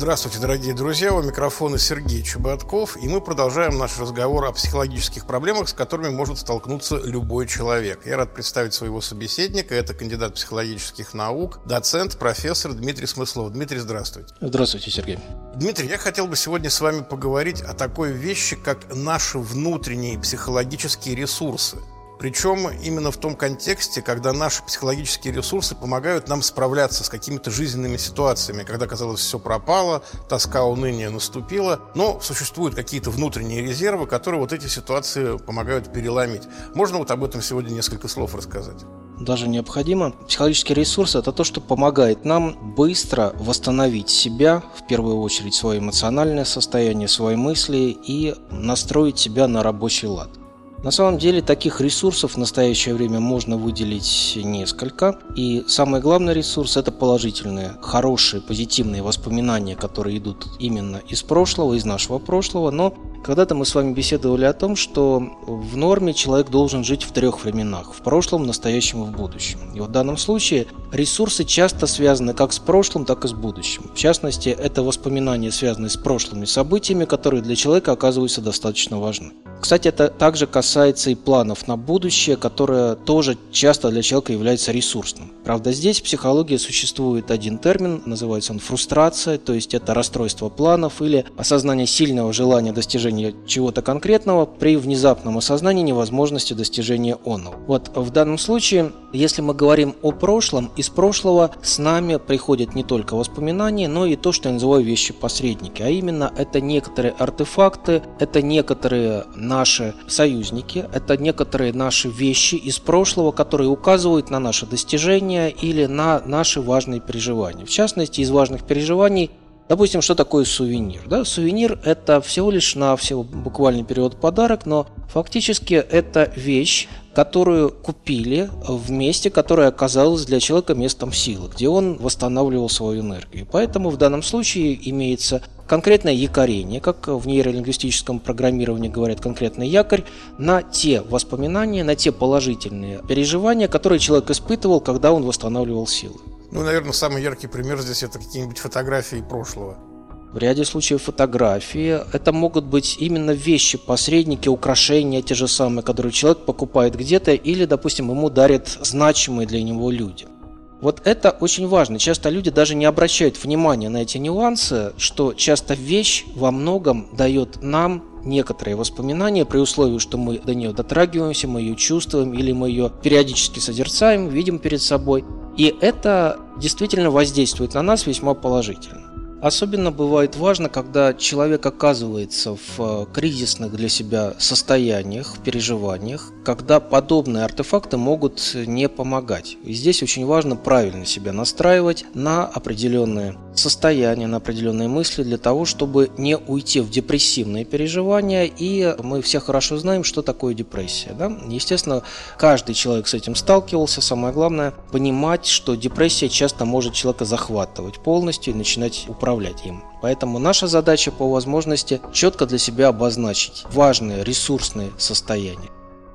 Здравствуйте, дорогие друзья, у микрофона Сергей Чеботков, и мы продолжаем наш разговор о психологических проблемах, с которыми может столкнуться любой человек. Я рад представить своего собеседника, это кандидат психологических наук, доцент, профессор Дмитрий Смыслов. Дмитрий, здравствуйте. Здравствуйте, Сергей. Дмитрий, я хотел бы сегодня с вами поговорить о такой вещи, как наши внутренние психологические ресурсы. Причем именно в том контексте, когда наши психологические ресурсы помогают нам справляться с какими-то жизненными ситуациями, когда, казалось, все пропало, тоска, уныние наступила, но существуют какие-то внутренние резервы, которые вот эти ситуации помогают переломить. Можно вот об этом сегодня несколько слов рассказать? даже необходимо. Психологический ресурс – это то, что помогает нам быстро восстановить себя, в первую очередь свое эмоциональное состояние, свои мысли и настроить себя на рабочий лад. На самом деле таких ресурсов в настоящее время можно выделить несколько. И самый главный ресурс – это положительные, хорошие, позитивные воспоминания, которые идут именно из прошлого, из нашего прошлого. Но когда-то мы с вами беседовали о том, что в норме человек должен жить в трех временах – в прошлом, настоящем и в будущем. И в данном случае ресурсы часто связаны как с прошлым, так и с будущим. В частности, это воспоминания, связанные с прошлыми событиями, которые для человека оказываются достаточно важны. Кстати, это также касается и планов на будущее, которое тоже часто для человека является ресурсным. Правда, здесь в психологии существует один термин, называется он фрустрация, то есть это расстройство планов или осознание сильного желания достижения чего-то конкретного при внезапном осознании невозможности достижения оного. Вот в данном случае, если мы говорим о прошлом, из прошлого с нами приходят не только воспоминания, но и то, что я называю вещи-посредники, а именно это некоторые артефакты, это некоторые наши союзники, это некоторые наши вещи из прошлого, которые указывают на наши достижения или на наши важные переживания. В частности, из важных переживаний Допустим, что такое сувенир? Да? Сувенир – это всего лишь на всего буквальный период подарок, но фактически это вещь, которую купили в месте, которое оказалось для человека местом силы, где он восстанавливал свою энергию. Поэтому в данном случае имеется конкретное якорение, как в нейролингвистическом программировании говорят конкретный якорь, на те воспоминания, на те положительные переживания, которые человек испытывал, когда он восстанавливал силы. Ну, наверное, самый яркий пример здесь это какие-нибудь фотографии прошлого. В ряде случаев фотографии. Это могут быть именно вещи, посредники, украшения те же самые, которые человек покупает где-то или, допустим, ему дарят значимые для него люди. Вот это очень важно. Часто люди даже не обращают внимания на эти нюансы, что часто вещь во многом дает нам некоторые воспоминания при условии, что мы до нее дотрагиваемся, мы ее чувствуем или мы ее периодически созерцаем, видим перед собой. И это действительно воздействует на нас весьма положительно. Особенно бывает важно, когда человек оказывается в э, кризисных для себя состояниях, переживаниях, когда подобные артефакты могут не помогать. И здесь очень важно правильно себя настраивать на определенные состояния, на определенные мысли для того, чтобы не уйти в депрессивные переживания. И мы все хорошо знаем, что такое депрессия. Да? Естественно, каждый человек с этим сталкивался. Самое главное понимать, что депрессия часто может человека захватывать полностью и начинать управлять им. Поэтому наша задача по возможности четко для себя обозначить важные ресурсные состояния.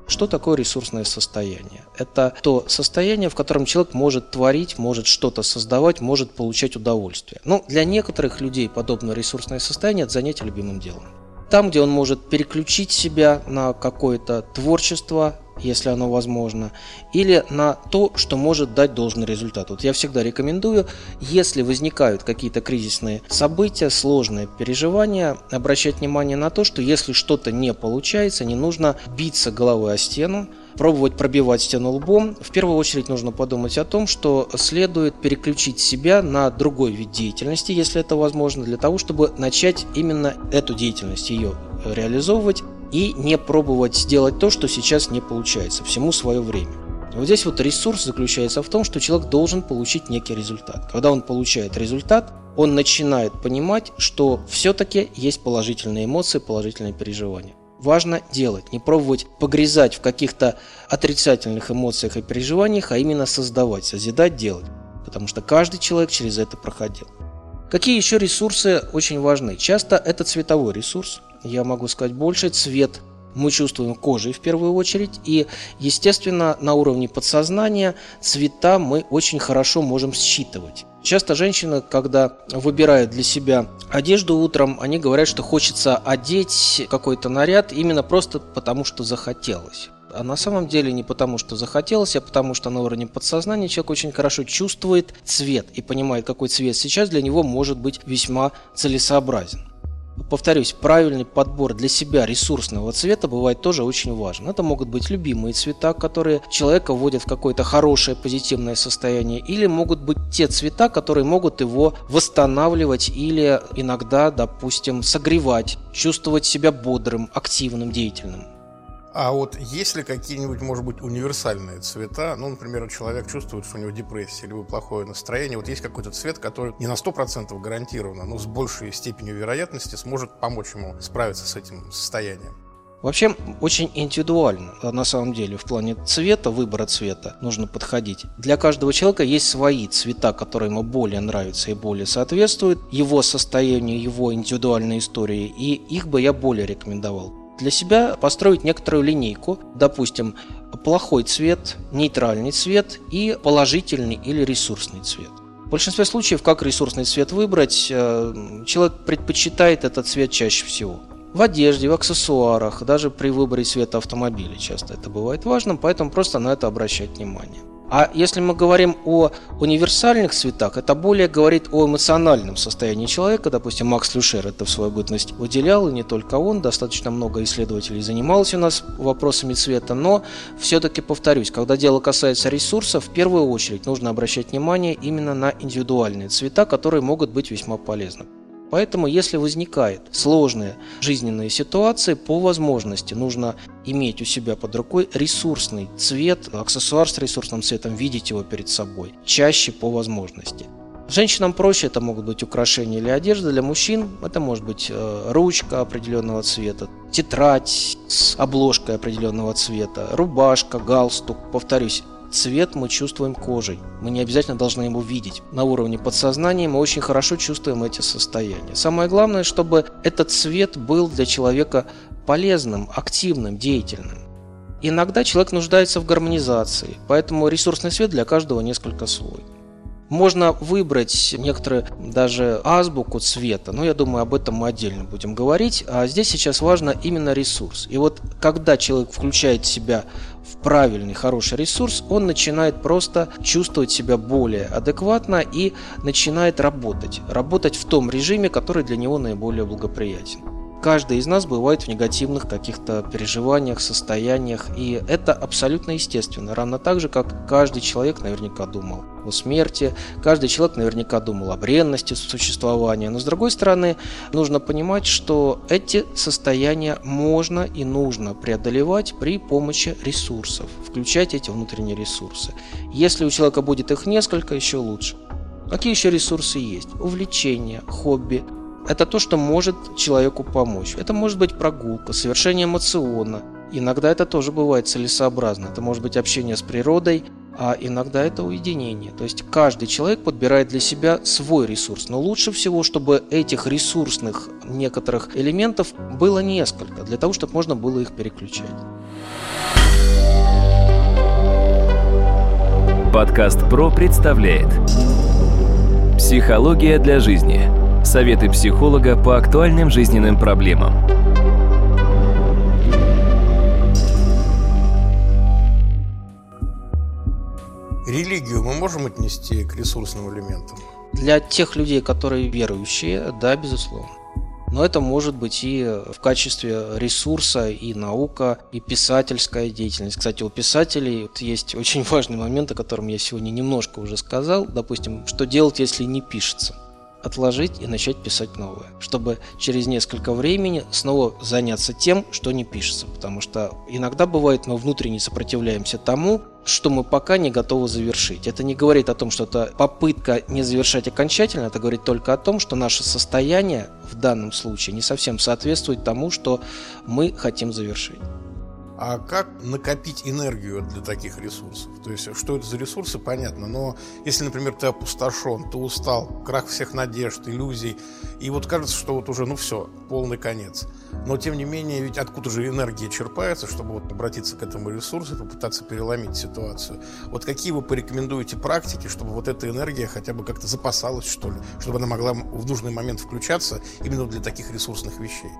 Что такое ресурсное состояние? Это то состояние, в котором человек может творить, может что-то создавать, может получать удовольствие. Но ну, для некоторых людей подобное ресурсное состояние – это занятие любимым делом. Там, где он может переключить себя на какое-то творчество, если оно возможно, или на то, что может дать должный результат. Вот я всегда рекомендую, если возникают какие-то кризисные события, сложные переживания, обращать внимание на то, что если что-то не получается, не нужно биться головой о стену, пробовать пробивать стену лбом, в первую очередь нужно подумать о том, что следует переключить себя на другой вид деятельности, если это возможно, для того, чтобы начать именно эту деятельность, ее реализовывать и не пробовать сделать то, что сейчас не получается. Всему свое время. Вот здесь вот ресурс заключается в том, что человек должен получить некий результат. Когда он получает результат, он начинает понимать, что все-таки есть положительные эмоции, положительные переживания. Важно делать, не пробовать погрязать в каких-то отрицательных эмоциях и переживаниях, а именно создавать, созидать, делать. Потому что каждый человек через это проходил. Какие еще ресурсы очень важны? Часто это цветовой ресурс. Я могу сказать больше. Цвет мы чувствуем кожей в первую очередь. И, естественно, на уровне подсознания цвета мы очень хорошо можем считывать. Часто женщины, когда выбирают для себя одежду утром, они говорят, что хочется одеть какой-то наряд именно просто потому, что захотелось. А на самом деле не потому, что захотелось, а потому что на уровне подсознания человек очень хорошо чувствует цвет и понимает, какой цвет сейчас для него может быть весьма целесообразен. Повторюсь, правильный подбор для себя ресурсного цвета бывает тоже очень важен. Это могут быть любимые цвета, которые человека вводят в какое-то хорошее позитивное состояние, или могут быть те цвета, которые могут его восстанавливать или иногда, допустим, согревать, чувствовать себя бодрым, активным, деятельным. А вот есть ли какие-нибудь, может быть, универсальные цвета? Ну, например, человек чувствует, что у него депрессия или плохое настроение. Вот есть какой-то цвет, который не на 100% гарантированно, но с большей степенью вероятности сможет помочь ему справиться с этим состоянием. Вообще очень индивидуально на самом деле в плане цвета, выбора цвета нужно подходить. Для каждого человека есть свои цвета, которые ему более нравятся и более соответствуют его состоянию, его индивидуальной истории, и их бы я более рекомендовал для себя построить некоторую линейку, допустим, плохой цвет, нейтральный цвет и положительный или ресурсный цвет. В большинстве случаев, как ресурсный цвет выбрать, э, человек предпочитает этот цвет чаще всего. В одежде, в аксессуарах, даже при выборе цвета автомобиля часто это бывает важным, поэтому просто на это обращать внимание. А если мы говорим о универсальных цветах, это более говорит о эмоциональном состоянии человека. Допустим, Макс Люшер это в свою бытность выделял, и не только он. Достаточно много исследователей занималось у нас вопросами цвета. Но все-таки повторюсь, когда дело касается ресурсов, в первую очередь нужно обращать внимание именно на индивидуальные цвета, которые могут быть весьма полезны. Поэтому, если возникает сложные жизненные ситуации, по возможности нужно иметь у себя под рукой ресурсный цвет, аксессуар с ресурсным цветом, видеть его перед собой, чаще по возможности. Женщинам проще, это могут быть украшения или одежда. Для мужчин это может быть э, ручка определенного цвета, тетрадь с обложкой определенного цвета, рубашка, галстук. Повторюсь, Цвет мы чувствуем кожей. Мы не обязательно должны его видеть. На уровне подсознания мы очень хорошо чувствуем эти состояния. Самое главное, чтобы этот цвет был для человека полезным, активным, деятельным. Иногда человек нуждается в гармонизации, поэтому ресурсный свет для каждого несколько свой. Можно выбрать некоторые даже азбуку цвета, но я думаю, об этом мы отдельно будем говорить. А здесь сейчас важно именно ресурс. И вот когда человек включает себя в правильный, хороший ресурс, он начинает просто чувствовать себя более адекватно и начинает работать. Работать в том режиме, который для него наиболее благоприятен каждый из нас бывает в негативных каких-то переживаниях, состояниях, и это абсолютно естественно. Равно так же, как каждый человек наверняка думал о смерти, каждый человек наверняка думал о бренности существования. Но с другой стороны, нужно понимать, что эти состояния можно и нужно преодолевать при помощи ресурсов, включать эти внутренние ресурсы. Если у человека будет их несколько, еще лучше. Какие еще ресурсы есть? Увлечения, хобби, это то, что может человеку помочь. Это может быть прогулка, совершение эмоциона. Иногда это тоже бывает целесообразно. Это может быть общение с природой, а иногда это уединение. То есть каждый человек подбирает для себя свой ресурс. Но лучше всего, чтобы этих ресурсных некоторых элементов было несколько, для того, чтобы можно было их переключать. Подкаст ПРО представляет Психология для жизни – Советы психолога по актуальным жизненным проблемам. Религию мы можем отнести к ресурсным элементам? Для тех людей, которые верующие, да, безусловно. Но это может быть и в качестве ресурса, и наука, и писательская деятельность. Кстати, у писателей есть очень важный момент, о котором я сегодня немножко уже сказал. Допустим, что делать, если не пишется отложить и начать писать новое, чтобы через несколько времени снова заняться тем, что не пишется, потому что иногда бывает мы внутренне сопротивляемся тому, что мы пока не готовы завершить. Это не говорит о том, что это попытка не завершать окончательно, это говорит только о том, что наше состояние в данном случае не совсем соответствует тому, что мы хотим завершить. А как накопить энергию для таких ресурсов? То есть, что это за ресурсы, понятно. Но если, например, ты опустошен, ты устал, крах всех надежд, иллюзий, и вот кажется, что вот уже, ну все, полный конец. Но, тем не менее, ведь откуда же энергия черпается, чтобы вот обратиться к этому ресурсу, попытаться переломить ситуацию? Вот какие вы порекомендуете практики, чтобы вот эта энергия хотя бы как-то запасалась, что ли? Чтобы она могла в нужный момент включаться именно для таких ресурсных вещей?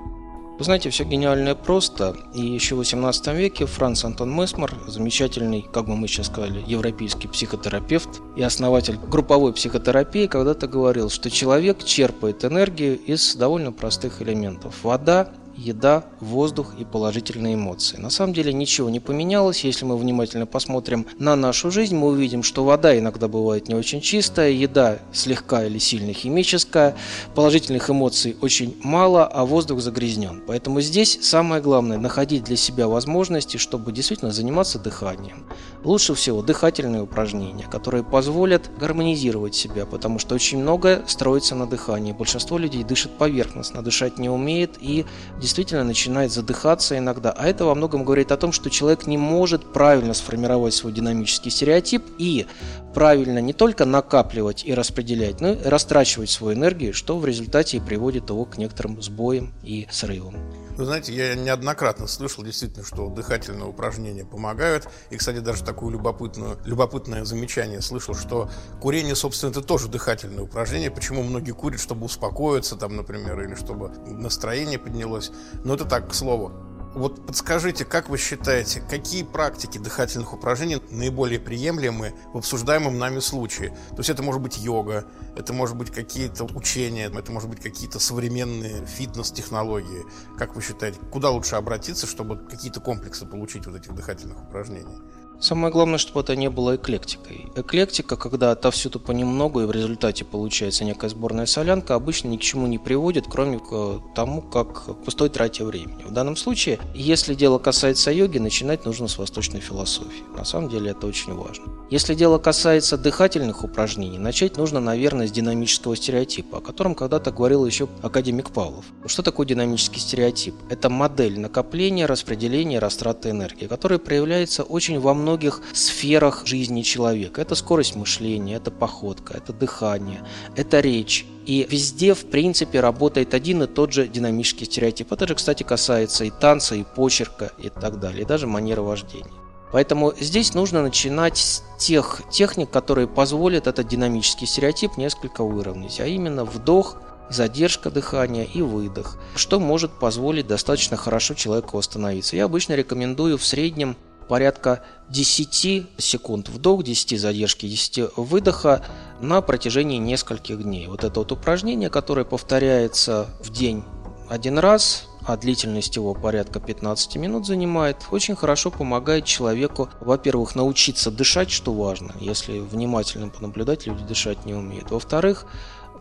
Вы знаете, все гениальное просто. И еще в 18 веке Франц Антон Месмер, замечательный, как бы мы сейчас сказали, европейский психотерапевт и основатель групповой психотерапии, когда-то говорил, что человек черпает энергию из довольно простых элементов. Вода, еда, воздух и положительные эмоции. На самом деле ничего не поменялось. Если мы внимательно посмотрим на нашу жизнь, мы увидим, что вода иногда бывает не очень чистая, еда слегка или сильно химическая, положительных эмоций очень мало, а воздух загрязнен. Поэтому здесь самое главное – находить для себя возможности, чтобы действительно заниматься дыханием. Лучше всего дыхательные упражнения, которые позволят гармонизировать себя, потому что очень многое строится на дыхании. Большинство людей дышит поверхностно, дышать не умеет и действительно начинает задыхаться иногда. А это во многом говорит о том, что человек не может правильно сформировать свой динамический стереотип и правильно не только накапливать и распределять, но и растрачивать свою энергию, что в результате и приводит его к некоторым сбоям и срывам. Вы знаете, я неоднократно слышал действительно, что дыхательные упражнения помогают. И, кстати, даже такое любопытное, любопытное замечание слышал, что курение, собственно, это тоже дыхательное упражнение. Почему многие курят, чтобы успокоиться, там, например, или чтобы настроение поднялось. Но это так, к слову. Вот подскажите, как вы считаете, какие практики дыхательных упражнений наиболее приемлемы в обсуждаемом нами случае? То есть это может быть йога, это может быть какие-то учения, это может быть какие-то современные фитнес-технологии. Как вы считаете, куда лучше обратиться, чтобы какие-то комплексы получить вот этих дыхательных упражнений? Самое главное, чтобы это не было эклектикой. Эклектика, когда отовсюду понемногу и в результате получается некая сборная солянка, обычно ни к чему не приводит, кроме к тому, как пустой трате времени. В данном случае, если дело касается йоги, начинать нужно с восточной философии. На самом деле это очень важно. Если дело касается дыхательных упражнений, начать нужно, наверное, с динамического стереотипа, о котором когда-то говорил еще академик Павлов. Что такое динамический стереотип? Это модель накопления, распределения, растраты энергии, которая проявляется очень во многих сферах жизни человека. Это скорость мышления, это походка, это дыхание, это речь. И везде, в принципе, работает один и тот же динамический стереотип. Это же, кстати, касается и танца, и почерка, и так далее, и даже манеры вождения. Поэтому здесь нужно начинать с тех техник, которые позволят этот динамический стереотип несколько выровнять, а именно вдох, задержка дыхания и выдох, что может позволить достаточно хорошо человеку восстановиться. Я обычно рекомендую в среднем порядка 10 секунд вдох, 10 задержки, 10 выдоха на протяжении нескольких дней. Вот это вот упражнение, которое повторяется в день один раз, а длительность его порядка 15 минут занимает, очень хорошо помогает человеку, во-первых, научиться дышать, что важно, если внимательно понаблюдать, люди дышать не умеют. Во-вторых,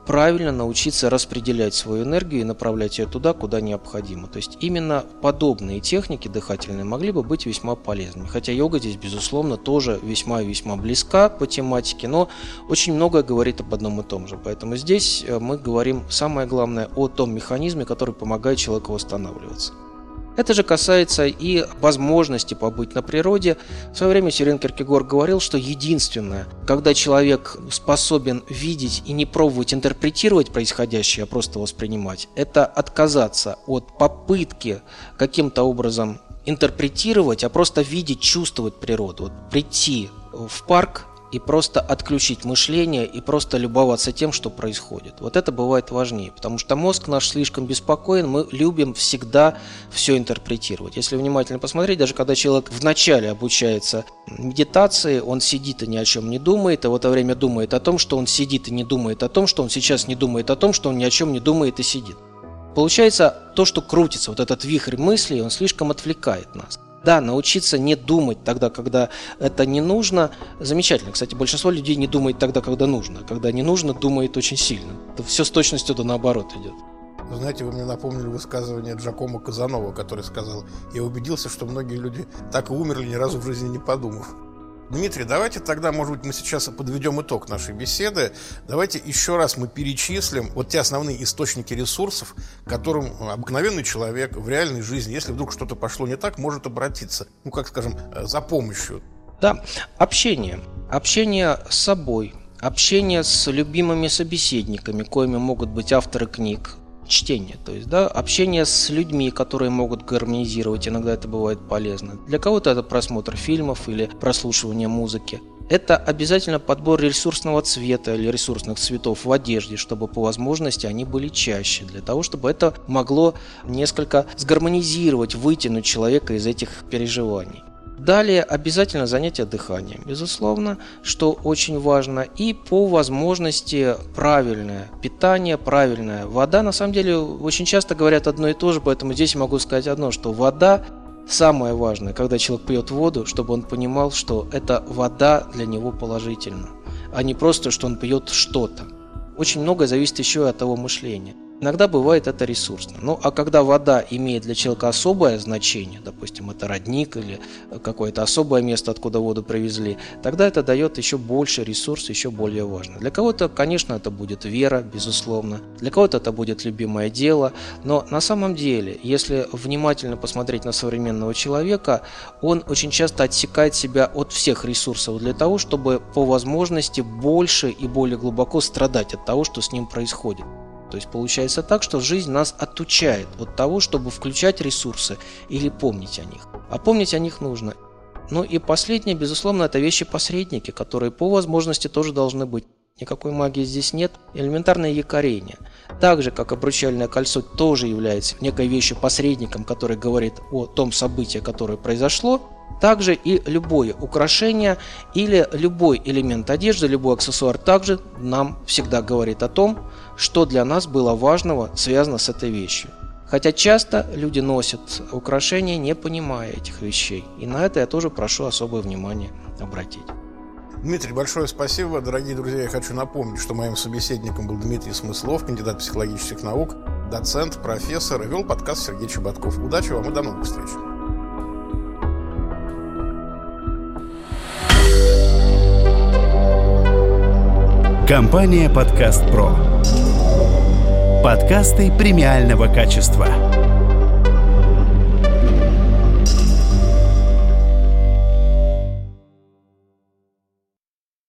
правильно научиться распределять свою энергию и направлять ее туда, куда необходимо. То есть именно подобные техники дыхательные могли бы быть весьма полезными. Хотя йога здесь, безусловно, тоже весьма и весьма близка по тематике, но очень многое говорит об одном и том же. Поэтому здесь э, мы говорим самое главное о том механизме, который помогает человеку восстанавливаться. Это же касается и возможности побыть на природе. В свое время Сирен Киркегор говорил, что единственное, когда человек способен видеть и не пробовать интерпретировать происходящее, а просто воспринимать, это отказаться от попытки каким-то образом интерпретировать, а просто видеть, чувствовать природу. Вот прийти в парк и просто отключить мышление и просто любоваться тем, что происходит. Вот это бывает важнее, потому что мозг наш слишком беспокоен, мы любим всегда все интерпретировать. Если внимательно посмотреть, даже когда человек вначале обучается медитации, он сидит и ни о чем не думает, а в это время думает о том, что он сидит и не думает о том, что он сейчас не думает о том, что он ни о чем не думает и сидит. Получается, то, что крутится, вот этот вихрь мыслей, он слишком отвлекает нас. Да, научиться не думать тогда, когда это не нужно, замечательно. Кстати, большинство людей не думает тогда, когда нужно. Когда не нужно, думает очень сильно. Это все с точностью до наоборот идет. Вы знаете, вы мне напомнили высказывание Джакома Казанова, который сказал, я убедился, что многие люди так и умерли, ни разу в жизни не подумав. Дмитрий, давайте тогда, может быть, мы сейчас подведем итог нашей беседы. Давайте еще раз мы перечислим вот те основные источники ресурсов, к которым обыкновенный человек в реальной жизни, если вдруг что-то пошло не так, может обратиться, ну, как скажем, э, за помощью. Да, общение. Общение с собой, общение с любимыми собеседниками, коими могут быть авторы книг, чтение, то есть да, общение с людьми, которые могут гармонизировать, иногда это бывает полезно. Для кого-то это просмотр фильмов или прослушивание музыки. Это обязательно подбор ресурсного цвета или ресурсных цветов в одежде, чтобы по возможности они были чаще, для того, чтобы это могло несколько сгармонизировать, вытянуть человека из этих переживаний. Далее обязательно занятие дыханием, безусловно, что очень важно. И по возможности правильное питание, правильная вода. На самом деле очень часто говорят одно и то же, поэтому здесь могу сказать одно, что вода самое важное, когда человек пьет воду, чтобы он понимал, что эта вода для него положительна, а не просто, что он пьет что-то. Очень многое зависит еще и от того мышления. Иногда бывает это ресурсно. Ну а когда вода имеет для человека особое значение, допустим, это родник или какое-то особое место, откуда воду привезли, тогда это дает еще больше ресурс, еще более важно. Для кого-то, конечно, это будет вера, безусловно. Для кого-то это будет любимое дело. Но на самом деле, если внимательно посмотреть на современного человека, он очень часто отсекает себя от всех ресурсов для того, чтобы по возможности больше и более глубоко страдать от того, что с ним происходит. То есть получается так, что жизнь нас отучает от того, чтобы включать ресурсы или помнить о них. А помнить о них нужно. Ну и последнее, безусловно, это вещи-посредники, которые по возможности тоже должны быть. Никакой магии здесь нет. Элементарное якорение. Так же, как обручальное кольцо тоже является некой вещью посредником, который говорит о том событии, которое произошло, также и любое украшение или любой элемент одежды, любой аксессуар также нам всегда говорит о том, что для нас было важного связано с этой вещью. Хотя часто люди носят украшения, не понимая этих вещей. И на это я тоже прошу особое внимание обратить. Дмитрий, большое спасибо. Дорогие друзья, я хочу напомнить, что моим собеседником был Дмитрий Смыслов, кандидат психологических наук, доцент, профессор и вел подкаст Сергей Чеботков. Удачи вам и до новых встреч. Компания «Подкаст Про». Подкасты премиального качества.